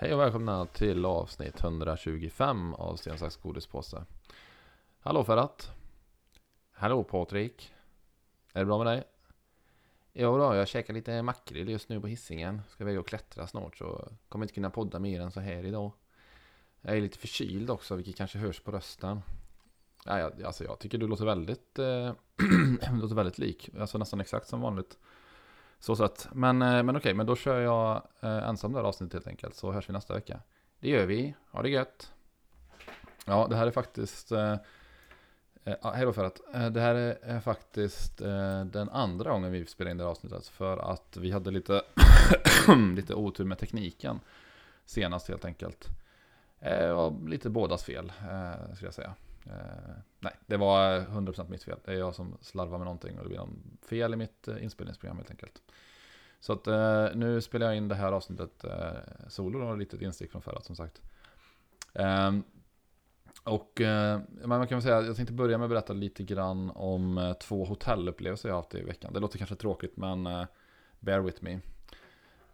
Hej och välkomna till avsnitt 125 av Sten, sax, godispåse. Hallå Ferhat! Hallå Patrik. Är det bra med dig? Jo då, jag käkar lite makrill just nu på hissingen. Ska iväg och klättra snart så kommer inte kunna podda mer än så här idag. Jag är lite förkyld också, vilket kanske hörs på rösten. Ja, jag, alltså jag tycker du låter väldigt, eh, låter väldigt lik. Alltså nästan exakt som vanligt. Så sett. Men, eh, men okej, men då kör jag eh, ensam det här avsnittet helt enkelt. Så hörs vi nästa vecka. Det gör vi. Ha det gött. Ja, det här är faktiskt... Eh, eh ah, hej då för att. Det här är, är faktiskt eh, den andra gången vi spelar in det här avsnittet. För att vi hade lite, lite otur med tekniken senast helt enkelt. Eh, lite bådas fel, eh, skulle jag säga. Eh, nej, det var 100% mitt fel. Det är jag som slarvar med någonting och det blir någon fel i mitt eh, inspelningsprogram helt enkelt. Så att eh, nu spelar jag in det här avsnittet eh, solo och lite instick från förra som sagt. Eh, och eh, man kan väl säga, jag tänkte börja med att berätta lite grann om eh, två hotellupplevelser jag haft i veckan. Det låter kanske tråkigt men eh, bear with me.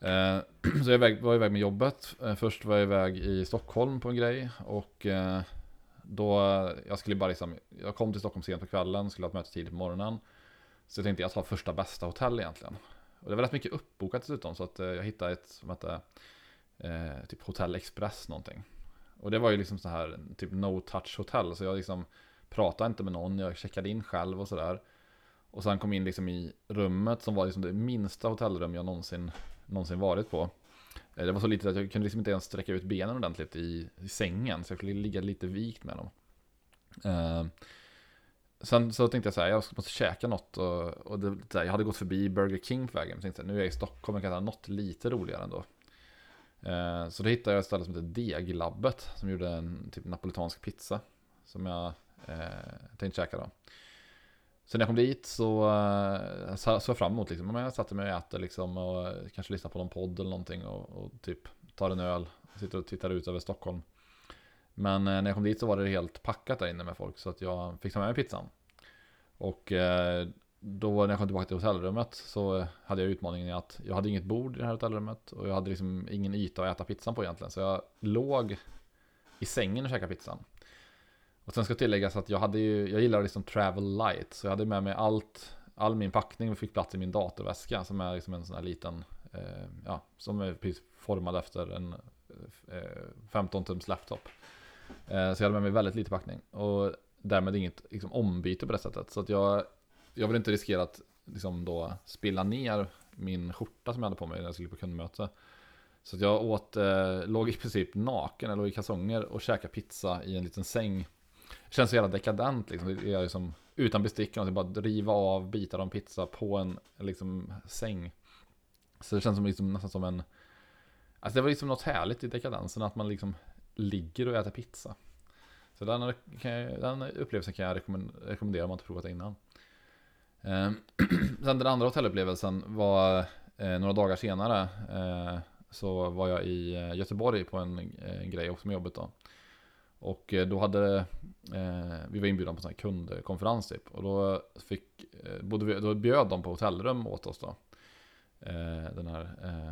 Eh, så jag var iväg med jobbet. Eh, först var jag iväg i Stockholm på en grej och eh, då, jag skulle bara liksom, jag kom till Stockholm sent på kvällen, skulle ha ett möte tidigt på morgonen. Så jag tänkte jag tar första bästa hotell egentligen. Och det var rätt mycket uppbokat dessutom, så att eh, jag hittade ett som hette eh, typ Hotell Express någonting. Och det var ju liksom så här, typ no touch hotell, så jag liksom pratade inte med någon, jag checkade in själv och sådär. Och sen kom in liksom i rummet som var liksom det minsta hotellrum jag någonsin, någonsin varit på. Eh, det var så litet att jag kunde liksom inte ens sträcka ut benen ordentligt i, i sängen. Så jag skulle ligga lite vikt med dem. Eh, sen så tänkte jag så här, jag måste käka något. Och, och det, det, jag hade gått förbi Burger King på vägen. Jag tänkte nu är jag i Stockholm, jag kan ha något lite roligare ändå. Eh, så då hittade jag ett ställe som heter Deglabbet. Som gjorde en typ napolitansk pizza. Som jag eh, tänkte käka då. Så när jag kom dit så uh, såg jag fram emot liksom. Jag satte mig och äter liksom och kanske lyssnar på någon podd eller någonting och, och typ tar en öl. Sitter och tittar ut över Stockholm. Men eh, när jag kom dit så var det helt packat där inne med folk så att jag fick ta med mig pizzan. Och eh, då när jag kom tillbaka till hotellrummet så hade jag utmaningen i att jag hade inget bord i det här hotellrummet och jag hade liksom ingen yta att äta pizzan på egentligen. Så jag låg i sängen och käkade pizzan. Och sen ska tilläggas att jag hade ju, jag gillar liksom travel light. Så jag hade med mig allt, all min packning och fick plats i min datorväska. Som är liksom en sån här liten, eh, ja, som är precis formad efter en eh, 15 tums laptop. Eh, så jag hade med mig väldigt lite packning. Och därmed inget liksom, ombyte på det sättet. Så att jag, jag vill inte riskera att liksom då spilla ner min skjorta som jag hade på mig när jag skulle på kundmöte. Så att jag åt, eh, låg i princip naken, eller låg i kalsonger och käkade pizza i en liten säng Känns så jävla dekadent liksom. Det är liksom utan bestick, och bara riva av bitar av pizza på en liksom, säng. Så det känns som, liksom, nästan som en... Alltså det var liksom något härligt i dekadensen, att man liksom ligger och äter pizza. Så den, kan jag, den upplevelsen kan jag rekommendera om man inte provat det innan. Eh, sen den andra hotellupplevelsen var eh, några dagar senare. Eh, så var jag i eh, Göteborg på en, en grej också med jobbet då. Och eh, då hade eh, vi var inbjudna på en sån här kundkonferens typ. Och då fick, eh, både vi, då bjöd de på hotellrum åt oss då. Eh, den här eh,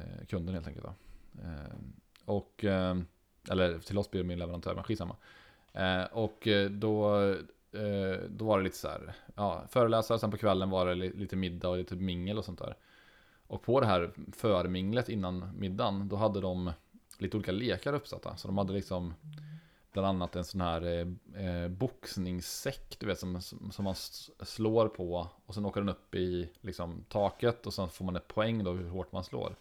eh, kunden helt enkelt då. Eh, och, eh, eller till oss bjöd min leverantör, men skitsamma. och då, då var det lite så här, ja, föreläsare, sen på kvällen var det lite middag och lite mingel och sånt där. Och på det här förminglet innan middagen, då hade de lite olika lekar uppsatta. Så de hade liksom bland annat en sån här eh, eh boxningssäck, du vet, som, som man slår på. Och sen åker den upp i liksom, taket och sen får man ett poäng då hur hårt man slår.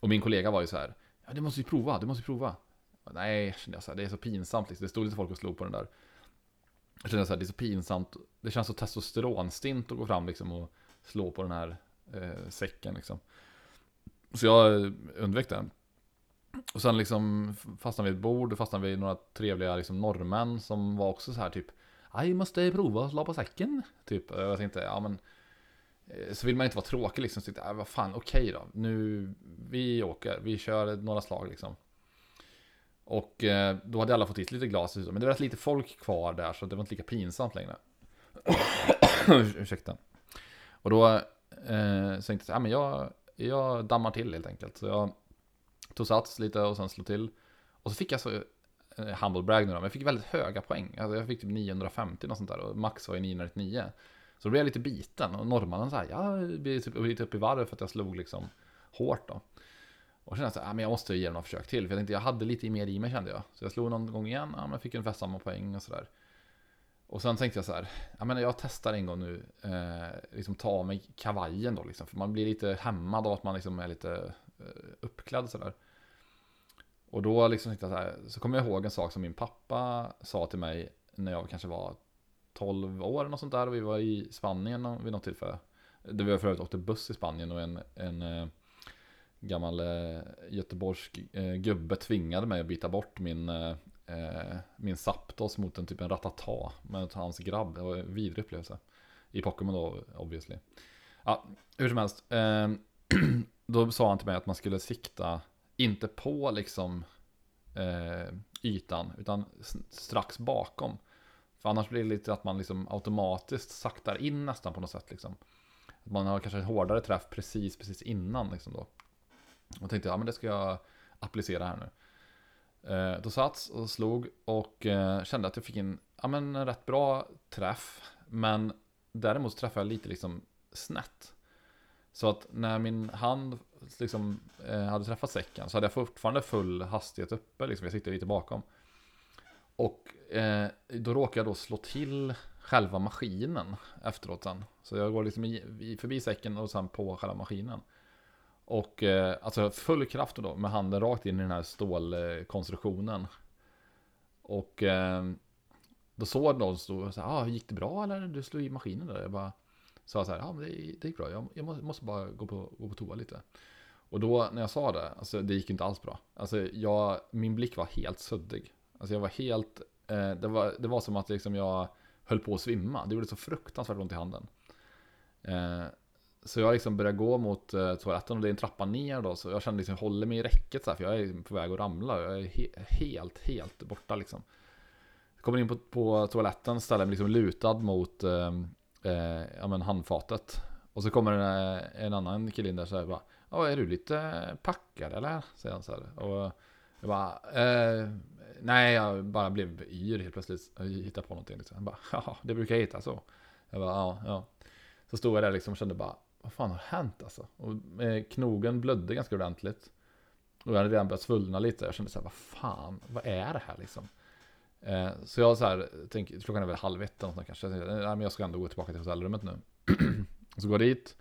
Och min kollega var ju så här, ja det måste ju prova, det måste ju prova. Nej, kände jag så här, det är så pinsamt liksom. Det stod lite folk och slog på den där. Jag kände så här, det är så pinsamt. Det känns så testosteronstint att gå fram liksom och slå på den här eh, säcken liksom. Så jag undvek den. Och sen liksom fastnade vi ett bord, fastnade vi några trevliga liksom norrmän som var också så här typ Aj, måste prova att slå på säcken. Typ, jag tänkte, ja men eh, Så vill man inte vara tråkig liksom, så tänkte jag, äh, vad fan, okej okay då. Nu, vi åker, vi kör några slag liksom. Och eh, då hade alla fått hit lite glas men det var rätt lite folk kvar där så det var inte lika pinsamt längre. Ursäkta. Och då eh, så tänkte jag, ja men jag, jag dammar till helt enkelt. Så jag Tog sats lite och sen slog till. Och så fick jag så, eh, humble brag nu då, men jag fick väldigt höga poäng. Alltså jag fick typ 950 och sånt där och max var ju 999. Så då blev jag lite biten och norrmannen sa jag blev typ lite upp i varv för att jag slog liksom hårt då. Och kände jag ah, men jag måste ju ge några försök till. För jag tänkte jag hade lite mer i mig kände jag. Så jag slog någon gång igen, ja, men jag fick ungefär samma poäng och sådär. Och sen tänkte jag så här, jag menar jag testar en gång nu, eh, liksom ta av mig kavajen då liksom. För man blir lite hämmad av att man liksom är lite Eh, uppklädd sådär. Och då liksom tänkte jag så här, så kommer jag ihåg en sak som min pappa sa till mig när jag kanske var 12 år eller något sånt där. Och vi var i Spanien vid något tillfälle. Där vi för övrigt åkte buss i Spanien och en, en eh, gammal eh, göteborgsk eh, gubbe tvingade mig att byta bort min, eh, eh min Zapdos mot en typ en Ratata med hans grabb. Det var en vidrig upplevelse. I Pokémon då, obviously. Ja, hur som helst. Eh, då sa han till mig att man skulle sikta, inte på liksom eh, ytan, utan strax bakom. För annars blir det lite att man liksom automatiskt saktar in nästan på något sätt liksom. Att man har kanske en hårdare träff precis, precis innan liksom då. Och tänkte, ja men det ska jag applicera här nu. Eh, då sats och slog och eh, kände att jag fick in ja men en rätt bra träff. Men däremot träffade jag lite liksom snett. Så att när min hand liksom eh, hade träffat säcken så hade jag fortfarande full hastighet uppe, liksom jag sitter lite bakom. Och eh, då råkade jag då slå till själva maskinen efteråt sen. Så jag går liksom i, förbi säcken och sen på själva maskinen. Och eh, alltså full kraft då med handen rakt in i den här stålkonstruktionen. Och eh, då såg någon stå och sa, ah, gick det bra eller? Du slog i maskinen där. Jag bara sa så här, ja men det, det gick bra. Jag, jag måste bara gå på, gå på toa lite. Och då när jag sa det, alltså det gick inte alls bra. Alltså jag, min blick var helt suddig. Alltså jag var helt, eh, det, var, det var som att liksom jag höll på att svimma. Det gjorde så fruktansvärt ont i handen. Eh, så jag liksom började gå mot eh, toaletten och det är en trappa ner då. Så jag kände liksom, jag håller mig i räcket så här, för jag är på väg att ramla. Jag är he helt, helt borta liksom. Jag kommer in på, på toaletten, ställer mig liksom lutad mot ehm, eh, ja, men handfatet. Och så kommer en, eh, en annan kille in där så här bara. Ja, är du lite packad eller? Säger han så här. Och jag bara. Eh, nej, jag bara blev yr helt plötsligt. Jag hittade på någonting. Liksom. Han bara, ja, det brukar jag hitta så. Jag bara, ja, ja. Så stod jag där liksom och kände bara, vad fan har hänt alltså? Och eh, knogen blödde ganska ordentligt. Och jag hade redan börjat svullna lite. Jag kände så här, vad fan, vad är det här liksom? Eh, så jag så här, tänk, klockan är väl halv ett eller något kanske. Jag tänkte, nej men jag ska ändå gå tillbaka till hotellrummet nu. så går jag dit.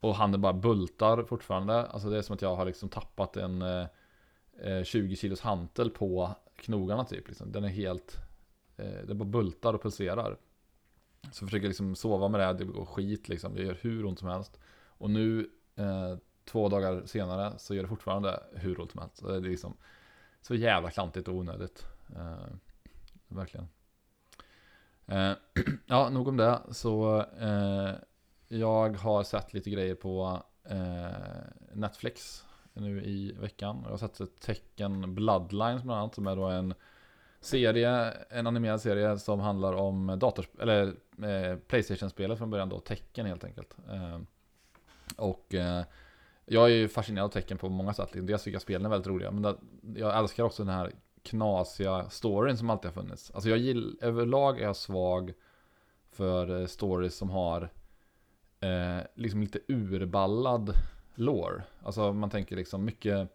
Och handen bara bultar fortfarande. Alltså det är som att jag har liksom tappat en eh, eh 20 kilos hantel på knogarna typ. Liksom. Den är helt, eh, det bara bultar och pulserar. Så jag försöker liksom sova med det, det går skit liksom. Det gör hur ont som helst. Och nu, eh, två dagar senare, så gör det fortfarande hur ont som helst. Så det är liksom så jävla klantigt och onödigt. Eh, verkligen. Eh, ja, nog om det. Så eh, jag har sett lite grejer på eh, Netflix nu i veckan. Jag har sett tecken Bloodlines bland annat, som är då en serie, en animerad serie som handlar om dators, eller eh, Playstation-spelet från början då, tecken helt enkelt. Eh, och eh, jag är ju fascinerad av tecken på många sätt. Dels tycker jag spelen är väldigt roliga, men det, jag älskar också den här knasiga storyn som alltid har funnits. Alltså jag gillar, överlag är jag svag för eh, stories som har eh, liksom lite urballad lore. Alltså man tänker liksom mycket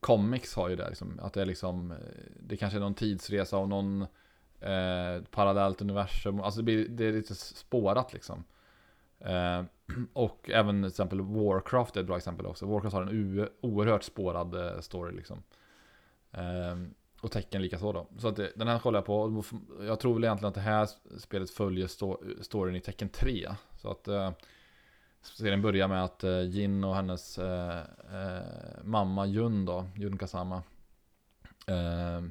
comics har ju det liksom, att det är liksom, eh, det kanske är någon tidsresa och någon eh, parallellt universum. Alltså det, blir, det är lite spårat liksom. Eh, och även till exempel Warcraft är ett bra exempel också. Warcraft har en oerhört spårad eh, story liksom. Ehm, och tecken likaså då. Så att det, den här kollar jag på. Jag tror väl egentligen att det här spelet följer sto storyn i tecken 3. Så att eh, serien börjar med att eh, Jin och hennes eh, eh, mamma Jun då, Jun Kasama. Eh,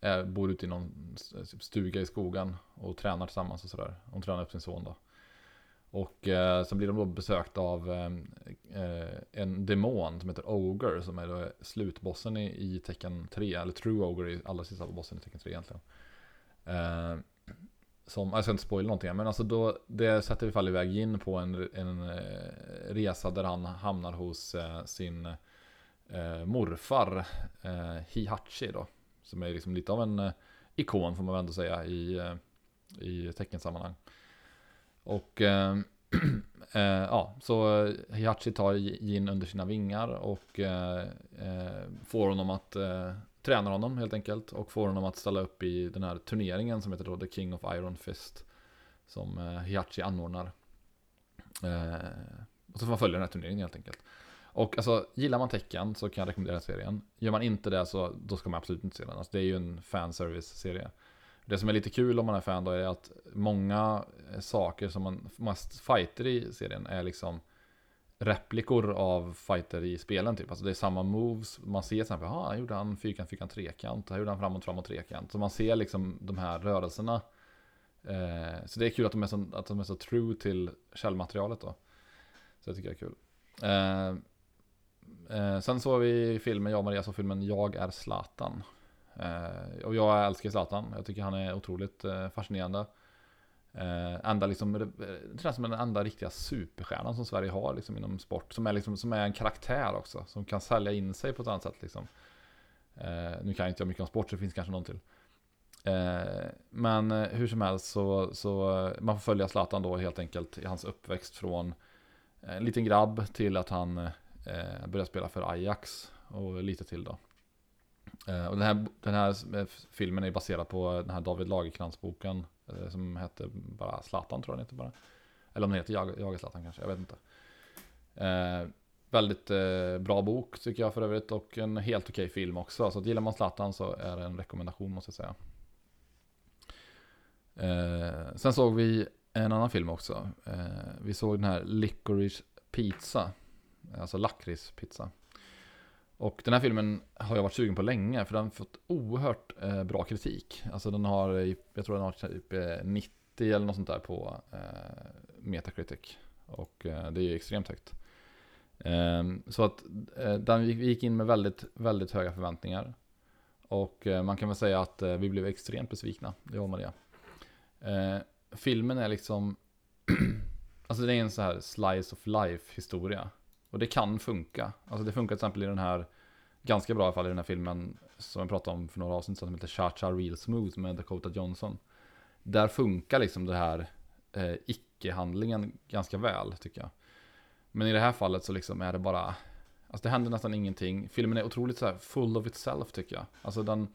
är, bor ute i någon stuga i skogen och tränar tillsammans och sådär. Hon tränar upp sin son då. Och eh, sen blir de då besökta av eh, eh, en demon som heter Ogre som är då slutbossen i, i tecken 3, eller True Ogre i allra sista bossen i tecken 3 egentligen. Eh, som, jag ska inte spoila någonting, men alltså då, det sätter vi fall iväg in på en, en eh, resa där han hamnar hos eh, sin eh, morfar eh, Hihachi då. Som är liksom lite av en eh, ikon får man väl ändå säga i, eh, i teckensammanhang. Och eh, eh, ja, så Hiachi tar Jin under sina vingar och eh, eh får honom att eh, träna honom helt enkelt. Och får honom att ställa upp i den här turneringen som heter då The King of Iron Fist. Som eh, Hiachi anordnar. och så får man följa den här turneringen helt enkelt. Och alltså, gillar man tecken så kan jag rekommendera serien. Gör man inte det så då ska man absolut inte se den. Alltså, det är ju en fanservice-serie. Det som är lite kul om man är fan då är att många saker som man, mest fighter i serien är liksom replikor av fighter i spelen typ. Alltså det är samma moves. Man ser till exempel, ja, här gjorde han fyrkant, fyrkant, trekant. Här gjorde han framåt, framåt, trekant. Så man ser liksom de här rörelserna. Eh, så det är kul att de är så, att de är så true till källmaterialet då. Så det tycker jag är kul. Eh, Eh, sen såg vi filmen, jag och Maria såg filmen Jag är Zlatan. Eh, och jag älskar Zlatan. Jag tycker han är otroligt eh, fascinerande. Eh, enda liksom, eh, det känns som den enda riktiga superstjärnan som Sverige har liksom, inom sport. Som är, liksom, som är en karaktär också. Som kan sälja in sig på ett annat sätt. Liksom. Eh, nu kan jag inte jag mycket om sport, så det finns kanske någon till. Eh, men eh, hur som helst så, så eh, man får följa Zlatan då helt enkelt i hans uppväxt från en liten grabb till att han Eh, började spela för Ajax och lite till då. Eh, och den här, den här eh, filmen är baserad på den här David Lagerkrans-boken eh, som hette bara Zlatan tror jag den heter bara. Eller om den heter Jag, jag är Zlatan kanske, jag vet inte. Eh, väldigt eh, bra bok tycker jag för övrigt och en helt okej film också. Så gillar man Zlatan så är det en rekommendation måste jag säga. Eh, sen såg vi en annan film också. Eh, vi såg den här Licorice Pizza Alltså lakritspizza. Och den här filmen har jag varit sugen på länge för den har fått oerhört eh, bra kritik. Alltså den har, eh, jag tror den har typ eh, 90 eller något sånt där på eh, Metacritic. Och eh, det är ju extremt högt. Ehm, så att eh, den, vi gick in med väldigt, väldigt höga förväntningar. Och eh, man kan väl säga att eh, vi blev extremt besvikna, jag och Maria. Ehm, filmen är liksom, alltså det är en så här slice of life historia. Och det kan funka. Alltså det funkar till exempel i den här, ganska bra i alla fall i den här filmen som jag pratade om för några avsnitt som heter Cha Cha Real Smooth med Dakota Johnson. Där funkar liksom det här eh, icke-handlingen ganska väl tycker jag. Men i det här fallet så liksom är det bara, alltså det händer nästan ingenting. Filmen är otroligt så här full of itself tycker jag. Alltså den,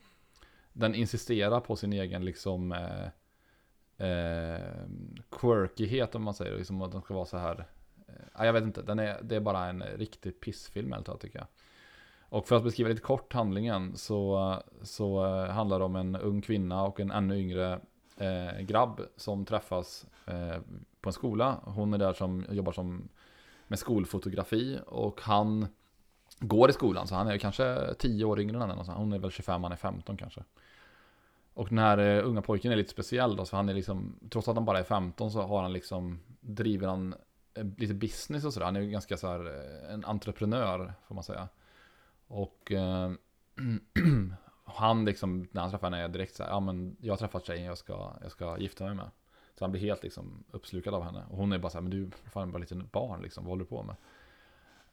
den insisterar på sin egen liksom eh, eh, quirkighet om man säger, liksom att den ska vara så här Eh, jag vet inte, den är, det är bara en riktig pissfilm helt tycker jag. Och för att beskriva lite kort handlingen så, så eh, handlar det om en ung kvinna och en ännu yngre eh, grabb som träffas eh, på en skola. Hon är där som jobbar som med skolfotografi och han går i skolan så han är kanske 10 år yngre än henne. Hon är väl 25, han är 15 kanske. Och den här eh, unga pojken är lite speciell då, så han är liksom, trots att han bara är 15 så har han liksom, driver han Eh, lite business och sådär. Han är ju ganska så här, eh, en entreprenör får man säga. Och eh, han liksom, när han träffar henne är direkt så här, ja men jag har träffat tjejen jag ska, jag ska gifta mig med. Så han blir helt liksom uppslukad av henne. Och hon är bara så här, men du är fan bara lite barn liksom, vad håller du på med?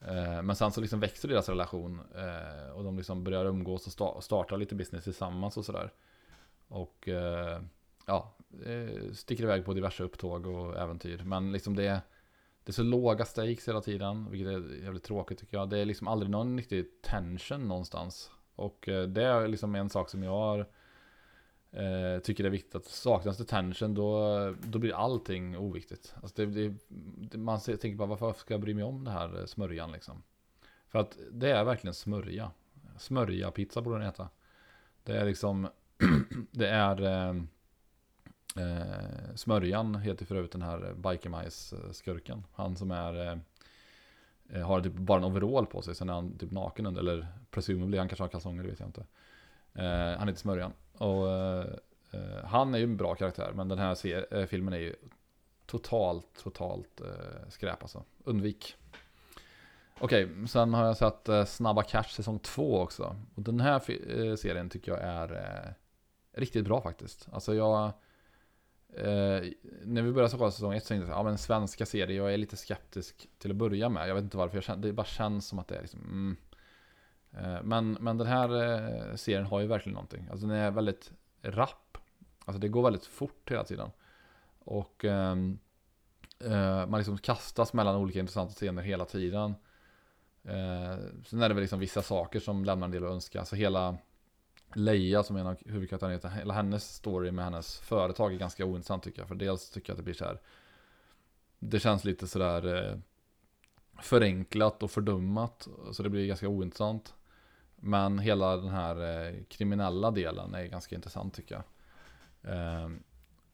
Eh, men sen så liksom växer deras relation eh, och de liksom börjar umgås och, sta och startar lite business tillsammans och sådär. Och eh, ja, eh, sticker iväg på diverse upptåg och äventyr. Men liksom det det är så låga stakes hela tiden, vilket är jävligt tråkigt tycker jag. Det är liksom aldrig någon riktig tension någonstans. Och eh, det är liksom en sak som jag har, eh, tycker är viktigt. Att saknas det tension då, då blir allting oviktigt. Alltså det, det, man tänker bara varför ska jag bry mig om det här eh, smörjan liksom. För att det är verkligen smörja. Smörja pizza borde den heta. Det är liksom, det är eh, Eh, Smörjan heter för övrigt den här bikermajs-skurken. Han som är eh, har typ bara en overall på sig, sen är han typ naken under, eller presumably, han kanske har kalsonger, det vet jag inte. Eh, han heter Smörjan. Och eh, han är ju en bra karaktär, men den här ser, eh, filmen är ju totalt, totalt eh, skräp alltså. Undvik. Okej, okay, sen har jag sett eh, Snabba Cash säsong 2 också. Och den här eh, serien tycker jag är riktigt bra faktiskt. Alltså jag Eh, när vi började kolla säsong 1 så tänkte jag ja men svenska serier, jag är lite skeptisk till att börja med. Jag vet inte varför, jag känner, det bara känns som att det är liksom, mm, Eh, men, men den här eh, serien har ju verkligen någonting. Alltså den är väldigt rapp. Alltså det går väldigt fort hela tiden. Och ehm, eh, man liksom kastas mellan olika intressanta scener hela tiden. Eh, sen är det väl liksom vissa saker som lämnar en del att önska. Alltså hela Leia som är en av huvudkaraktärerna hela hennes story med hennes företag är ganska ointressant tycker jag. För dels tycker jag att det blir så här. Det känns lite sådär eh, förenklat och fördummat. Så det blir ganska ointressant. Men hela den här eh, kriminella delen är ganska intressant tycker jag. Eh,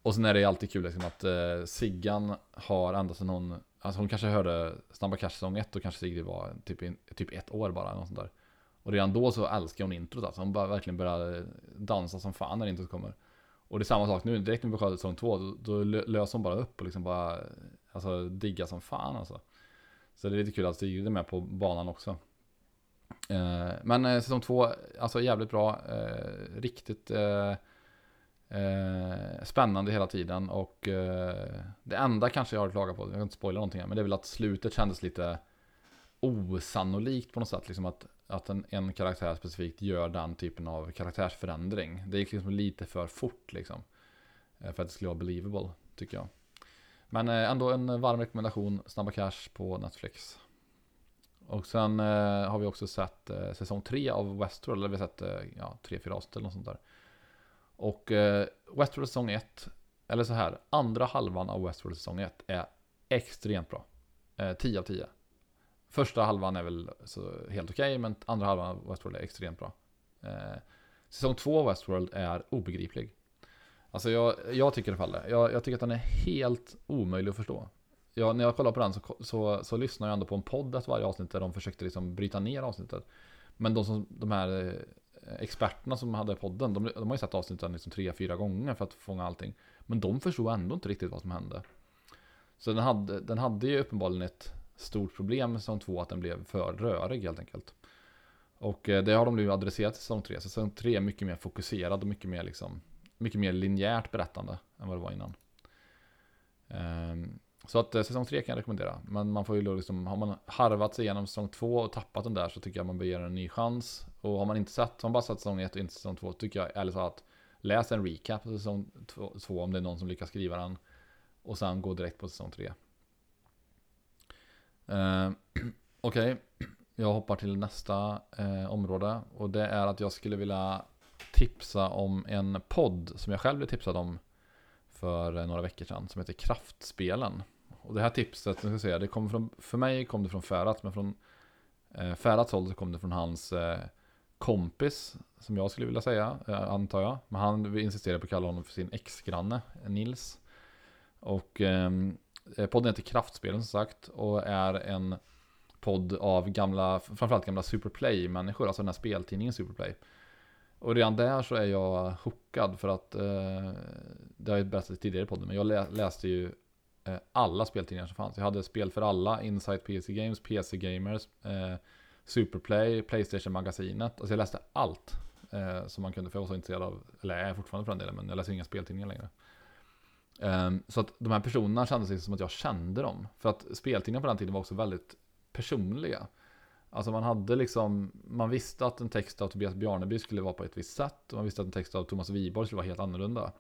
och sen är det alltid kul liksom att eh, Siggan har ända sedan hon, alltså hon kanske hörde Snabba Cash säsong 1 och kanske Sigrid var typ, typ ett år bara. Något sånt där. Och redan då så älskar hon introt alltså. Hon bara verkligen börjar dansa som fan när introt kommer. Och det är samma sak nu, direkt när vi sköter säsong två då, då löser hon bara upp och liksom bara, alltså diggar som fan alltså. Så det är lite kul att Sigrid är med på banan också. Eh, men eh, säsong två, alltså jävligt bra, eh, riktigt eh, eh, spännande hela tiden och eh, det enda kanske jag har att klaga på, jag kan inte spoila någonting här, men det är väl att slutet kändes lite osannolikt på något sätt. Liksom att att en, en karaktär specifikt gör den typen av karaktärsförändring. Det gick liksom lite för fort liksom. Eh, för att det skulle vara believable, tycker jag. Men eh, ändå en varm rekommendation, Snabba Cash på Netflix. Och sen eh, har vi också sett eh, säsong 3 av Westworld, eller vi har sett eh, ja, 3-4 avsnitt eller något sånt där. Och eh, Westworld säsong 1, eller så här, andra halvan av Westworld säsong 1 är extremt bra. Eh, 10 av 10. Första halvan är väl så helt okej, okay, men andra halvan av Westworld är extremt bra. Eh, säsong två av Westworld är obegriplig. Alltså jag, jag tycker i alla fall det. Jag, jag, tycker att den är helt omöjlig att förstå. Jag, när jag kollar på den så, så, så, lyssnar jag ändå på en podd efter varje avsnitt där de försökte liksom bryta ner avsnittet. Men de, som, de här eh, experterna som hade podden, de, de har ju sett avsnitten liksom tre, fyra gånger för att fånga allting. Men de förstod ändå inte riktigt vad som hände. Så den hade, den hade ju uppenbarligen ett stort problem med säsong 2 att den blev för rörig helt enkelt. Och eh, det har de nu adresserat i säsong 3. Säsong 3 är mycket mer fokuserad och mycket mer, liksom, mycket mer linjärt berättande än vad det var innan. Ehm, så att eh, säsong 3 kan jag rekommendera. Men man får ju liksom, har man harvat sig igenom säsong 2 och tappat den där så tycker jag man bör ge den en ny chans. Och har man inte sett, har man bara sett säsong 1 och inte säsong 2 tycker jag ärligt talat läs en recap på säsong 2 om det är någon som lyckas skriva den. Och sen gå direkt på säsong 3. Eh, Okej, okay. jag hoppar till nästa eh, område. Och det är att jag skulle vilja tipsa om en podd som jag själv blev tipsad om för eh, några veckor sedan. Som heter Kraftspelen. Och det här tipset, jag ska säga, det kom från, för mig kom det från Färat. Men från eh, Färats håll så kom det från hans eh, kompis. Som jag skulle vilja säga, eh, antar jag. Men han insisterade på att kalla honom för sin ex-granne, Nils. Och Eh, Eh, podden heter Kraftspelen som sagt och är en podd av gamla, framförallt gamla Superplay-människor, alltså den här speltidningen Superplay. Och redan där så är jag hookad för att, eh, det har jag berättat tidigare i podden, men jag läste ju eh, alla speltidningar som fanns. Jag hade Spel för alla, Insight PC Games, PC Gamers, eh, Superplay, Playstation-magasinet. Alltså jag läste allt eh, som man kunde, för jag var så intresserad av, eller är fortfarande för den delen, men jag läser inga speltidningar längre. Ehm, så att de här personerna kändes liksom som att jag kände dem. För att speltidningarna på den tiden var också väldigt personliga. Alltså man hade liksom, man visste att en text av Tobias Bjarneby skulle vara på ett visst sätt. Och man visste att en text av Thomas Wiborg skulle vara helt annorlunda.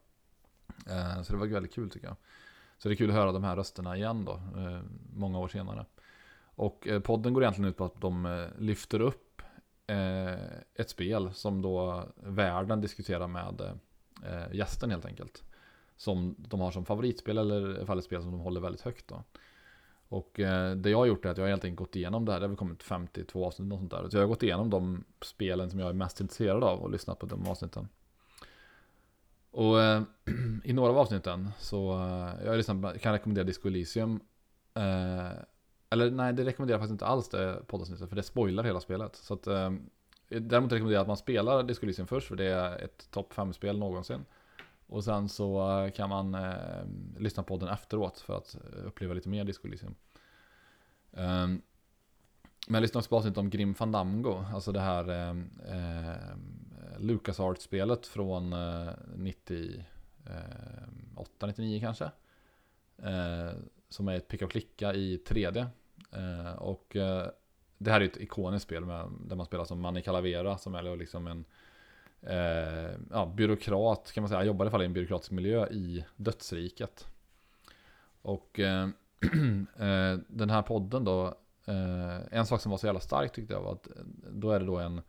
Ehm, så det var väldigt kul tycker jag. Så det är kul att höra de här rösterna igen då, ehm, många år senare. Och eh, podden går egentligen ut på att de eh, lyfter upp eh, ett spel som då världen diskuterar med gästen helt enkelt som de har som favoritspel eller ifall ett spel som de håller väldigt högt då. Och eh, det jag har gjort är att jag har helt enkelt gått igenom det här. Det har väl kommit 52 avsnitt och sånt där. Så jag har gått igenom de spelen som jag är mest intresserad av och lyssnat på de avsnitten. Och eh, i några av avsnitten så eh, jag lyssnat, liksom kan rekommendera Disco Elysium. Eh, eller nej, det rekommenderar jag faktiskt inte alls det poddavsnittet för det spoilar hela spelet. Så att, eh, däremot rekommenderar jag att man spelar Disco Elysium först för det är ett topp 5-spel någonsin. Och sen så eh, kan man eh, lyssna på den efteråt för att eh, uppleva lite mer disco liksom. Um, men jag lyssnade också på avsnittet om Grim Fandango, alltså det här eh, eh, LucasArts-spelet från eh, 98, 99 ehm, kanske. Eh, som är ett picka och klicka i 3D. Eh, och eh, det här är ett ikoniskt spel med, där man spelar som Manny Calavera som är liksom en eh, ja, byråkrat kan man säga. Han jobbar i alla fall i en byråkratisk miljö i dödsriket. Och eh, eh, den här podden då, eh, en sak som var så jävla stark tyckte jag var att eh, då är det då en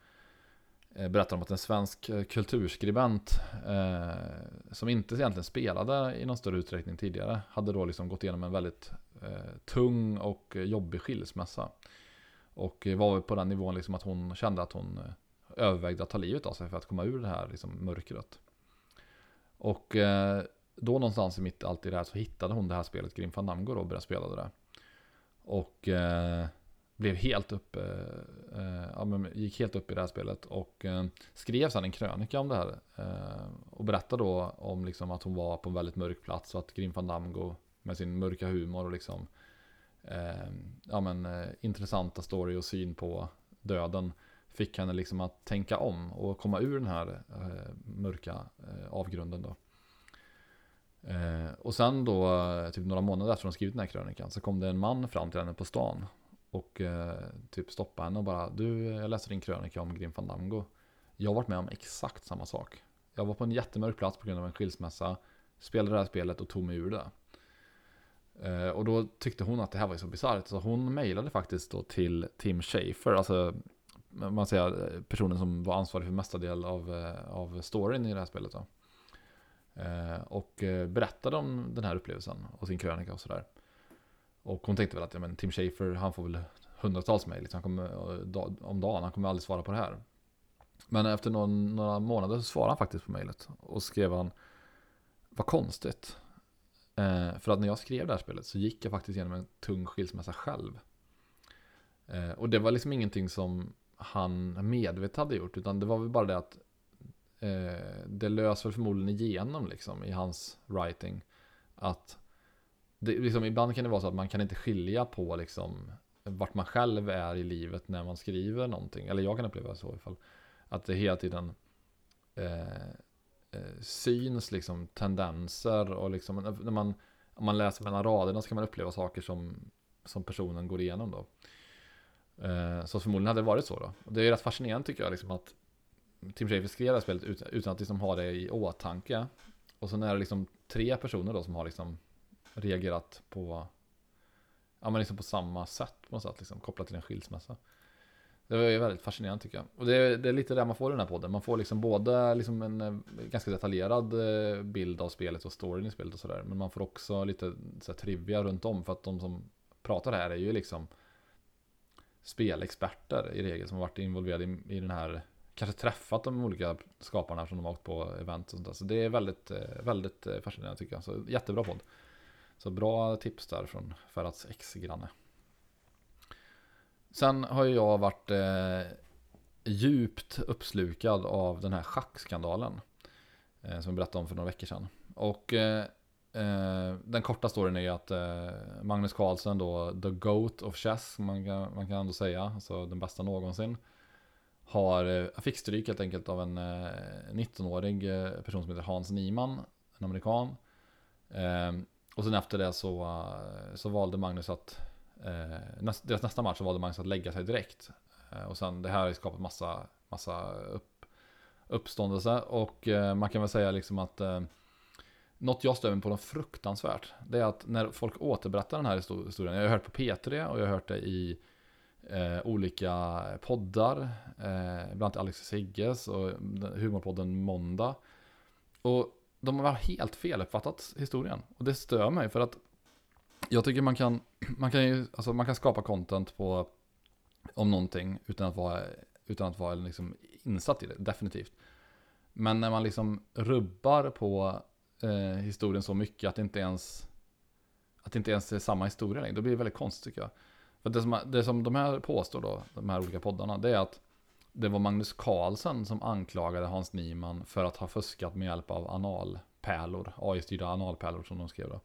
eh, berättar om att en svensk kulturskribent eh, som inte egentligen spelade i någon större utsträckning tidigare hade då liksom gått igenom en väldigt eh, tung och jobbig skilsmässa. Och var på den nivån liksom att hon kände att hon eh, övervägde att ta livet av sig för att komma ur det här liksom mörkret. Och eh, då någonstans i mitt allt i det här så hittade hon det här spelet Grim Fandango och började spela det där. Och eh, blev helt upp, eh, eh, ja, men gick helt upp i det här spelet och eh, skrev sedan en krönika om det här. Eh, och berättade då om liksom att hon var på en väldigt mörk plats och att Grim Fandango med sin mörka humor och liksom eh, ja, men, eh, intressanta story och syn på döden fick henne liksom att tänka om och komma ur den här eh, mörka eh, avgrunden då. Eh, och sen då, eh, typ några månader efter hon skrivit den här krönikan, så kom det en man fram till henne på stan. Och eh, typ stoppade henne och bara, du, jag läste din krönika om Grim Fandango. Jag har varit med om exakt samma sak. Jag var på en jättemörk plats på grund av en skilsmässa, spelade det här spelet och tog mig ur det. Eh, och då tyckte hon att det här var så bisarrt, så hon mejlade faktiskt då till Tim Schafer, alltså man säger personen som var ansvarig för mesta del av, eh, av storyn i det här spelet. Då. Eh, och eh, berättade om den här upplevelsen och sin krönika och sådär. Och hon tänkte väl att ja, men Tim Schafer, han får väl hundratals mejl liksom, om dagen, han kommer aldrig svara på det här. Men efter någon, några månader så svarade han faktiskt på mejlet och skrev han Vad konstigt. Eh, för att när jag skrev det här spelet så gick jag faktiskt igenom en tung skilsmässa själv. Eh, och det var liksom ingenting som han medvetet hade gjort, utan det var väl bara det att eh, det lös väl förmodligen igenom liksom i hans writing. Att det, liksom, ibland kan det vara så att man kan inte skilja på liksom vart man själv är i livet när man skriver någonting. Eller jag kan uppleva det så i alla fall. Att det hela tiden eh, Eh, syns liksom tendenser och liksom när man, om man läser mellan raderna så kan man uppleva saker som, som personen går igenom då. Eh, så förmodligen hade det varit så då. Och det är rätt fascinerande tycker jag liksom att Tim Schafer skrev det här spelet utan, utan att liksom ha det i åtanke. Och sen är det liksom tre personer då som har liksom reagerat på, ja men liksom på samma sätt på något sätt, liksom, kopplat till en skilsmässa. Det var väldigt fascinerande tycker jag. Och det är, det är lite det man får i den här podden. Man får liksom både liksom en eh, ganska detaljerad eh, bild av spelet och storyn i spelet och sådär. Men man får också lite så här, trivia runt om. För att de som pratar här är ju liksom spelexperter i regel som har varit involverade i, i den här kanske träffat de olika skaparna som de har åkt på event och sånt där. Så det är väldigt, eh, väldigt eh, fascinerande tycker jag. Så jättebra podd. Så bra tips där från Ferrats ex-granne. Sen har ju jag varit eh, djupt uppslukad av den här schackskandalen. Eh, som jag berättade om för några veckor sedan. Och eh, eh den korta storyn är ju att eh, Magnus Carlsen då, the GOAT of chess, man kan, man kan ändå säga, alltså den bästa någonsin. Har, eh, fick stryk helt enkelt av en eh, 19-årig eh, person som heter Hans Niemann, en amerikan. Eh, och sen efter det så, så valde Magnus att eh, näst, deras nästa match så valde Magnus att lägga sig direkt. Eh, och sen det här har skapat massa, massa upp, uppståndelse. Och eh, man kan väl säga liksom att eh, något jag stör mig på något fruktansvärt. Det är att när folk återberättar den här historien. Jag har hört på P3 och jag har hört det i eh, olika poddar. Eh, bland annat Alex och Sigges och humorpodden Måndag. Och de har helt feluppfattat historien. Och det stör mig för att jag tycker man kan, man kan ju, alltså man kan skapa content på, om någonting utan att vara, utan att vara liksom insatt i det, definitivt. Men när man liksom rubbar på eh, historien så mycket att det inte ens, att det inte ens är samma historia längre, då blir det väldigt konstigt tycker jag. För det som, det som de här påstår då, de här olika poddarna, det är att det var Magnus Carlsen som anklagade Hans Niemann för att ha fuskat med hjälp av analpärlor, AI-styrda analpärlor som de skrev då.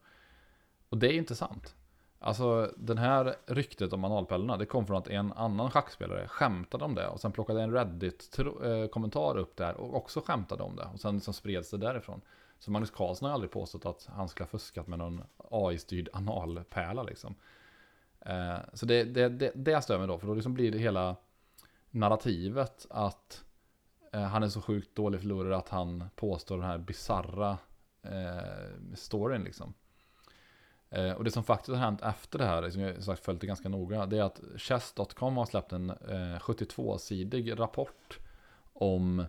Och det är inte sant. Alltså den här ryktet om analpärlorna, det kom från att en annan schackspelare skämtade om det. Och sen plockade en Reddit-kommentar eh, upp där och också skämtade om det. Och sen liksom spreds det därifrån. Så Magnus Karlsson har aldrig påstått att han skulle ha fuskat med någon AI-styrd analpärla liksom. Eh, så det, det, det, det stör mig då, för då liksom blir det hela narrativet att eh, han är så sjukt dålig förlorare att han påstår den här bizarra eh, storyn liksom. Eh, och det som faktiskt har hänt efter det här, som jag sagt följt det ganska noga, det är att Chess.com har släppt en eh, 72-sidig rapport om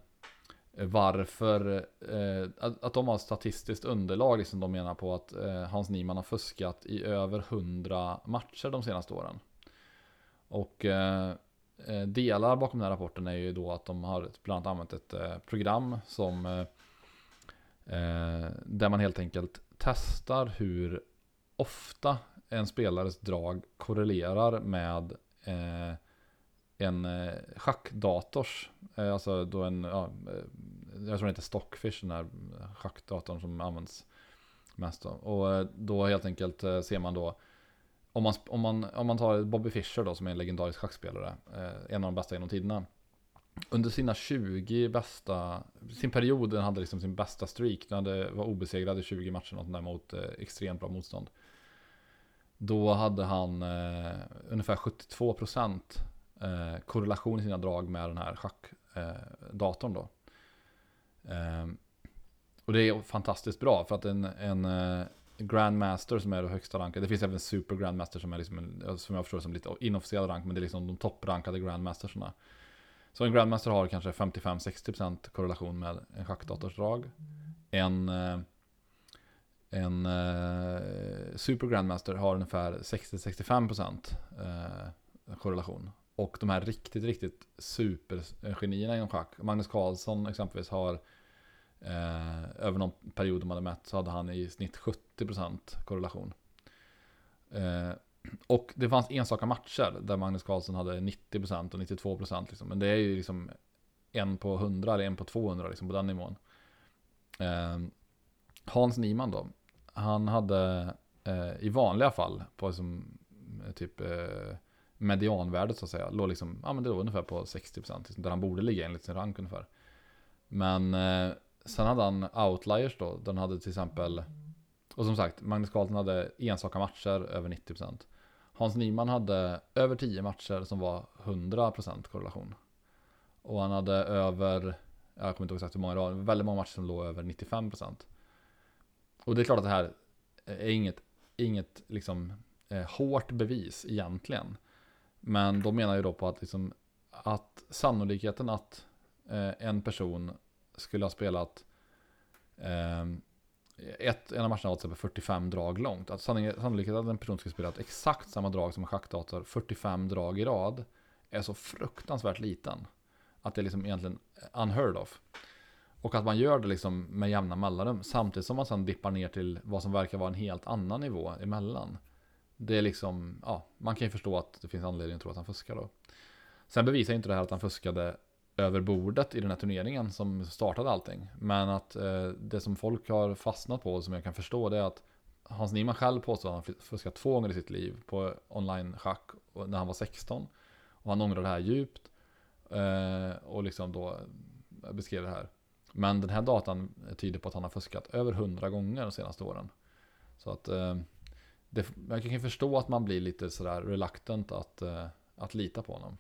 Eh, varför, eh, att, att de har statistiskt underlag, liksom de menar på att eh, Hans Niemann har fuskat i över 100 matcher de senaste åren. Och eh, eh, delar bakom den här rapporten är ju då att de har bland annat använt ett eh, program som eh, eh där man helt enkelt testar hur ofta en spelares drag korrelerar med eh, en eh, schackdators, eh, alltså då en, ja, eh, jag tror det heter Stockfish, den här eh, schackdatorn som används mest. Då. Och eh, då helt enkelt ser man då, om man, om, man, om man tar Bobby Fischer då som är en legendarisk schackspelare, en av de bästa genom tiderna. Under sina 20 bästa, sin period, den hade liksom sin bästa streak, den hade, var obesegrad i 20 matcher något där mot extremt bra motstånd. Då hade han eh, ungefär 72% eh, korrelation i sina drag med den här schackdatorn. Eh, då. Eh, och det är fantastiskt bra för att en, en eh, Grandmaster som är det högsta rankade. Det finns även Super Grandmaster som är liksom en, som jag förstår som lite inofficiell rank. Men det är liksom de topprankade Grandmastersarna. Så en Grandmaster har kanske 55-60% korrelation med en schackdators drag. En eh, en eh, Super Grandmaster har ungefär 60-65% eh, korrelation. Och de här riktigt, riktigt supergenierna inom schack. Magnus Carlsson exempelvis har eh, över någon period de hade mätt så hade han i snitt 70% korrelation. Eh, och det fanns enstaka matcher där Magnus Carlsson hade 90% och 92% liksom. Men det är ju liksom en på 100 eller en på 200 liksom på den nivån. Eh, Hans Niman då, han hade eh, i vanliga fall på liksom, typ eh, medianvärdet så att säga, låg liksom, ja men det låg ungefär på 60% liksom, där han borde ligga enligt sin rank ungefär. Men eh, sen hade han outliers då, den hade till exempel, och som sagt, Magnus Carlton hade enstaka matcher över 90%. Hans Nyman hade över 10 matcher som var 100% korrelation. Och han hade över, jag kommer inte ihåg exakt hur många det var, väldigt många matcher som låg över 95%. Och det är klart att det här är inget, inget liksom, eh, hårt bevis egentligen. Men de menar ju då på att, liksom, att sannolikheten att eh, en person skulle ha spelat eh, ett, en av matcherna var till exempel 45 drag långt. Att sannolikheten att en person skulle spela exakt samma drag som en schackdator 45 drag i rad är så fruktansvärt liten. Att det är liksom egentligen unheard of. Och att man gör det liksom med jämna mellanrum samtidigt som man sen dippar ner till vad som verkar vara en helt annan nivå emellan. Det är liksom, ja, man kan ju förstå att det finns anledning att tro att han fuskar då. Sen bevisar inte det här att han fuskade över bordet i den här turneringen som startade allting. Men att eh, det som folk har fastnat på, och som jag kan förstå, det är att Hans Niemann själv påstår att han fuskat två gånger i sitt liv på online-schack när han var 16. Och han ångrar det här djupt. Eh, och liksom då beskrev det här. Men den här datan tyder på att han har fuskat över 100 gånger de senaste åren. Så att eh, det, jag kan förstå att man blir lite sådär reluctant att, eh, att lita på honom.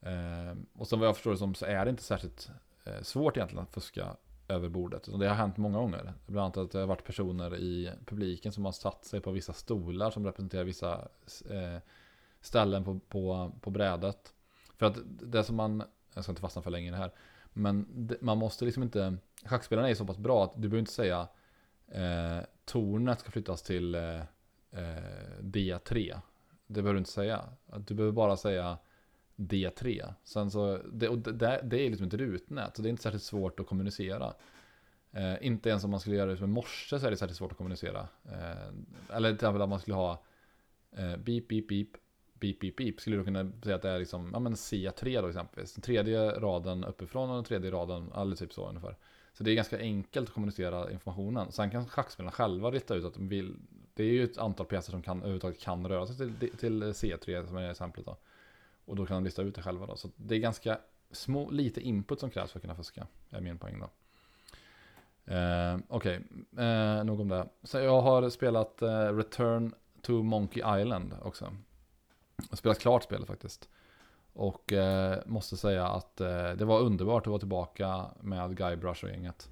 Eh, och som vad jag förstår det som så är det inte särskilt eh, svårt egentligen att fuska över bordet. Det har hänt många gånger. Bland annat att det har varit personer i publiken som har satt sig på vissa stolar som representerar vissa ställen på, på, på brädet. För att det som man, jag ska inte fastna för länge i det här, men det, man måste liksom inte, schackspelarna är så pass bra att du behöver inte säga eh, tornet ska flyttas till eh, eh D3. Det behöver du inte säga. Du behöver bara säga D3. Sen så, det, och det, det är liksom ett rutnät, så det är inte särskilt svårt att kommunicera. Eh, inte ens om man skulle göra det med morse så är det särskilt svårt att kommunicera. Eh, eller till exempel att man skulle ha eh, beep, beep, beep, beep, beep, beep. Skulle du kunna säga att det är liksom, ja men C3 då exempelvis. Den tredje raden uppifrån och den tredje raden, eller typ så ungefär. Så det är ganska enkelt att kommunicera informationen. Sen kan schackspelarna själva rita ut att de vill, det är ju ett antal pjäser som kan, överhuvudtaget kan röra sig till, till C3 som är exemplet då. Och då kan de lista ut det själva då. Så det är ganska små, lite input som krävs för att kunna fuska. Är min poäng då. Eh, Okej, okay. eh, nog om det. Så jag har spelat eh, Return to Monkey Island också. Jag spelat klart spelet faktiskt. Och eh, måste säga att eh, det var underbart att vara tillbaka med Guybrush och gänget.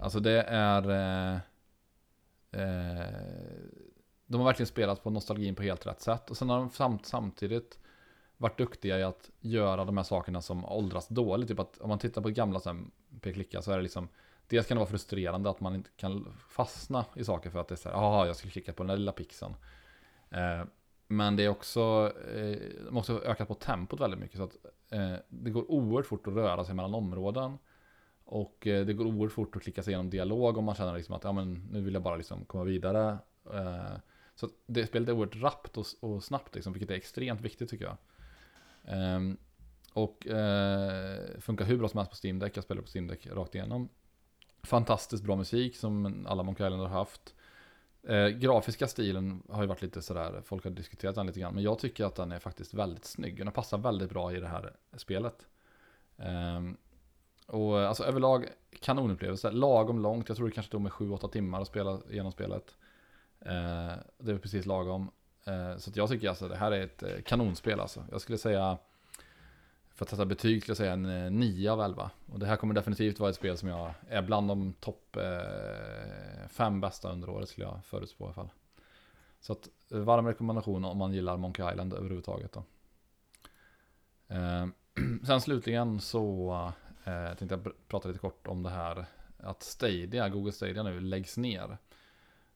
Alltså det är... Eh, Eh, de har verkligen spelat på nostalgin på helt rätt sätt. Och sen har de samt, samtidigt varit duktiga i att göra de här sakerna som åldras dåligt. Typ att om man tittar på gamla p-klicka så är det liksom Dels kan det vara frustrerande att man inte kan fastna i saker för att det är så här, jaha, jag skulle klicka på den där lilla pixeln. Eh, men det är också, eh, de har också ökat på tempot väldigt mycket. Så att eh, det går oerhört fort att röra sig mellan områden. Och eh, det går oerhört fort att klicka sig igenom dialog om man känner liksom att ja, men nu vill jag bara liksom komma vidare. Eh, så det spelet är oerhört rappt och, och snabbt, liksom, vilket är extremt viktigt tycker jag. Ehm, och eh, funkar hur bra som helst på Steam Deck. Jag spelar på Steam Deck rakt igenom. Fantastiskt bra musik som alla Monkey Island har haft. Grafiska stilen har ju varit lite sådär, folk har diskuterat den lite grann. Men jag tycker att den är faktiskt väldigt snygg. Den passar väldigt bra i det här spelet. Ehm, och eh, alltså överlag kanonupplevelse. Lagom långt, jag tror det kanske tog mig 7-8 timmar att spela genom spelet. Eh, det är precis lagom. Eh, så jag tycker alltså det här är ett eh, kanonspel alltså. Jag skulle säga, för att sätta betyg skulle jag säga en eh, 9 av 11. Och det här kommer definitivt vara ett spel som jag är bland de topp 5 bästa under året skulle jag förutspå i alla fall. Så att varm rekommendation om man gillar Monkey Island överhuvudtaget då. Sen slutligen så Eh, jag tänkte prata lite kort om det här att Stadia, Google Stadia nu läggs ner.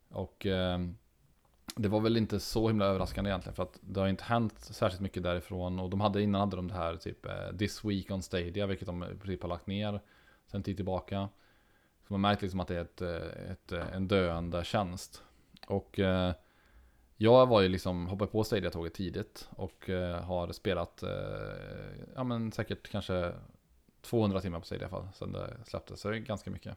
Och ehm, det var väl inte så himla överraskande egentligen för att det har inte hänt särskilt mycket därifrån och de hade innan hade de det här typ eh, This Week on Stadia vilket de i princip har lagt ner sen tid tillbaka. Så man märkt liksom att det är ett, eh, ett, en döende tjänst. Och eh, jag var ju liksom, hoppade på Stadia-tåget tidigt och eh, har spelat, eh, ja men säkert kanske 200 timmar på sig i alla fall sen det släpptes, så det är ganska mycket.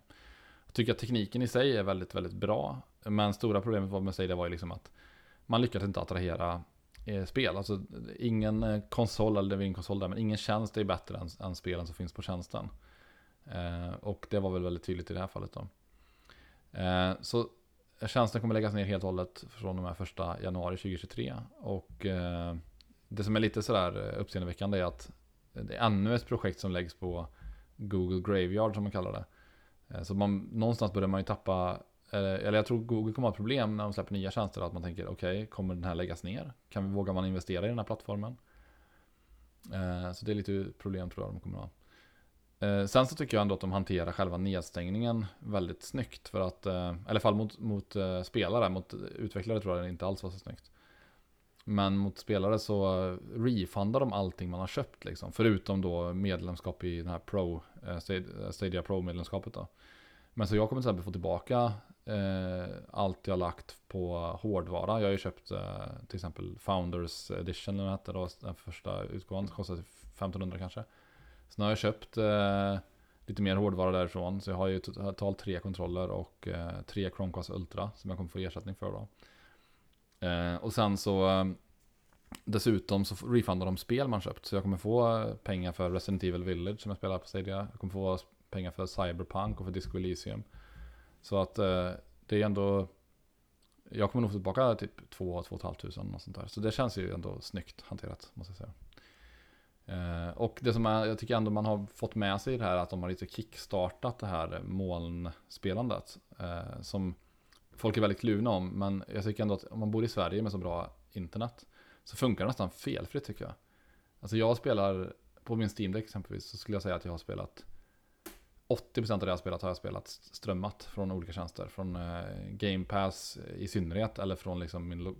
Jag tycker att tekniken i sig är väldigt, väldigt bra. Men stora problemet med Stadia var ju liksom att man lyckades inte attrahera eh, spel. Alltså ingen eh, konsol, eller det var ingen konsol där, men ingen tjänst är bättre än, än spelen som finns på tjänsten. Eh, och det var väl väldigt tydligt i det här fallet då. Eh, så tjänsten kommer läggas ner helt och hållet från och med första januari 2023. Och eh, det som är lite sådär eh, uppseendeväckande är att det är ännu ett projekt som läggs på Google Graveyard som man kallar det. Eh, så man, någonstans börjar man ju tappa, eh, eller jag tror Google kommer ha problem när de släpper nya tjänster, att man tänker okej, okay, kommer den här läggas ner? Kan vi, vågar man investera i den här plattformen? Eh, så det är lite problem tror jag de kommer ha. Sen så tycker jag ändå att de hanterar själva nedstängningen väldigt snyggt. För att, i alla fall mot, mot spelare, mot utvecklare tror jag det inte alls var så snyggt. Men mot spelare så refundar de allting man har köpt liksom. Förutom då medlemskap i den här Pro, eh, eh, Stadia Pro-medlemskapet då. Men så jag kommer till exempel få tillbaka eh, allt jag lagt på hårdvara. Jag har ju köpt eh, till exempel Founders Edition, den hette då, den första utgåvan. Kostade typ 1500 kanske. Sen har jag köpt eh, lite mer hårdvara därifrån. Så jag har ju totalt tre kontroller och eh, tre Chromecast Ultra som jag kommer få ersättning för då. Eh, och sen så eh, Dessutom så refundar de spel man köpt. Så jag kommer få eh, pengar för Resident Evil Village som jag spelar på Stadia. Jag kommer få pengar för Cyberpunk och för Disco Elysium. Så att eh, det är ändå... Jag kommer nog få tillbaka typ 2 2 tusen och sånt där. Så det känns ju ändå snyggt hanterat måste jag säga. Eh, och det som är, jag tycker ändå man har fått med sig i det här att de har lite kickstartat det här molnspelandet. Eh, som folk är väldigt kluvna om. Men jag tycker ändå att om man bor i Sverige med så bra internet så funkar det nästan felfritt tycker jag. Alltså jag spelar, på min Steam Deck exempelvis, så skulle jag säga att jag har spelat 80% av det jag har spelat har jag spelat strömmat från olika tjänster. Från eh, Game Pass i synnerhet, eller från liksom min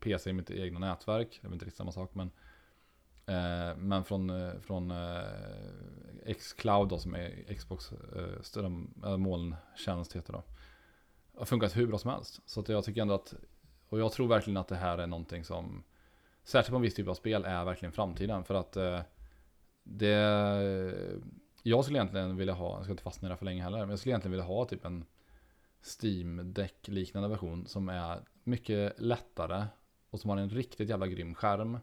PC i mitt egna nätverk. Det är inte riktigt samma sak, men eh, men från, eh, från eh, Xcloud då, som är Xbox eh, ström, eh, molntjänst heter då. Har funkat hur bra som helst. Så att jag tycker ändå att, och jag tror verkligen att det här är någonting som Särskilt på en viss typ av spel är verkligen framtiden. För att eh, det... Jag skulle egentligen vilja ha, jag ska inte fastna i det för länge heller, men jag skulle egentligen vilja ha typ en Steam Deck liknande version som är mycket lättare och som har en riktigt jävla grym skärm.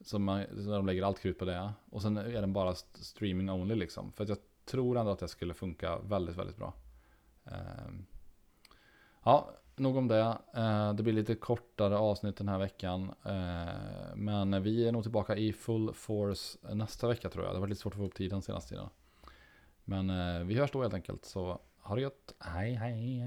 Som man, så de lägger allt krut på det. Och sen är den bara streaming only liksom. För att jag tror ändå att det skulle funka väldigt, väldigt bra. Um, ja, nog om det. Eh, det blir lite kortare avsnitt den här veckan. Eh, men vi är nog tillbaka i full force nästa vecka tror jag. Det var lite svårt att få upp tiden senaste tiden. Men eh, vi hörs då helt enkelt. Så ha det gött. Hej hej.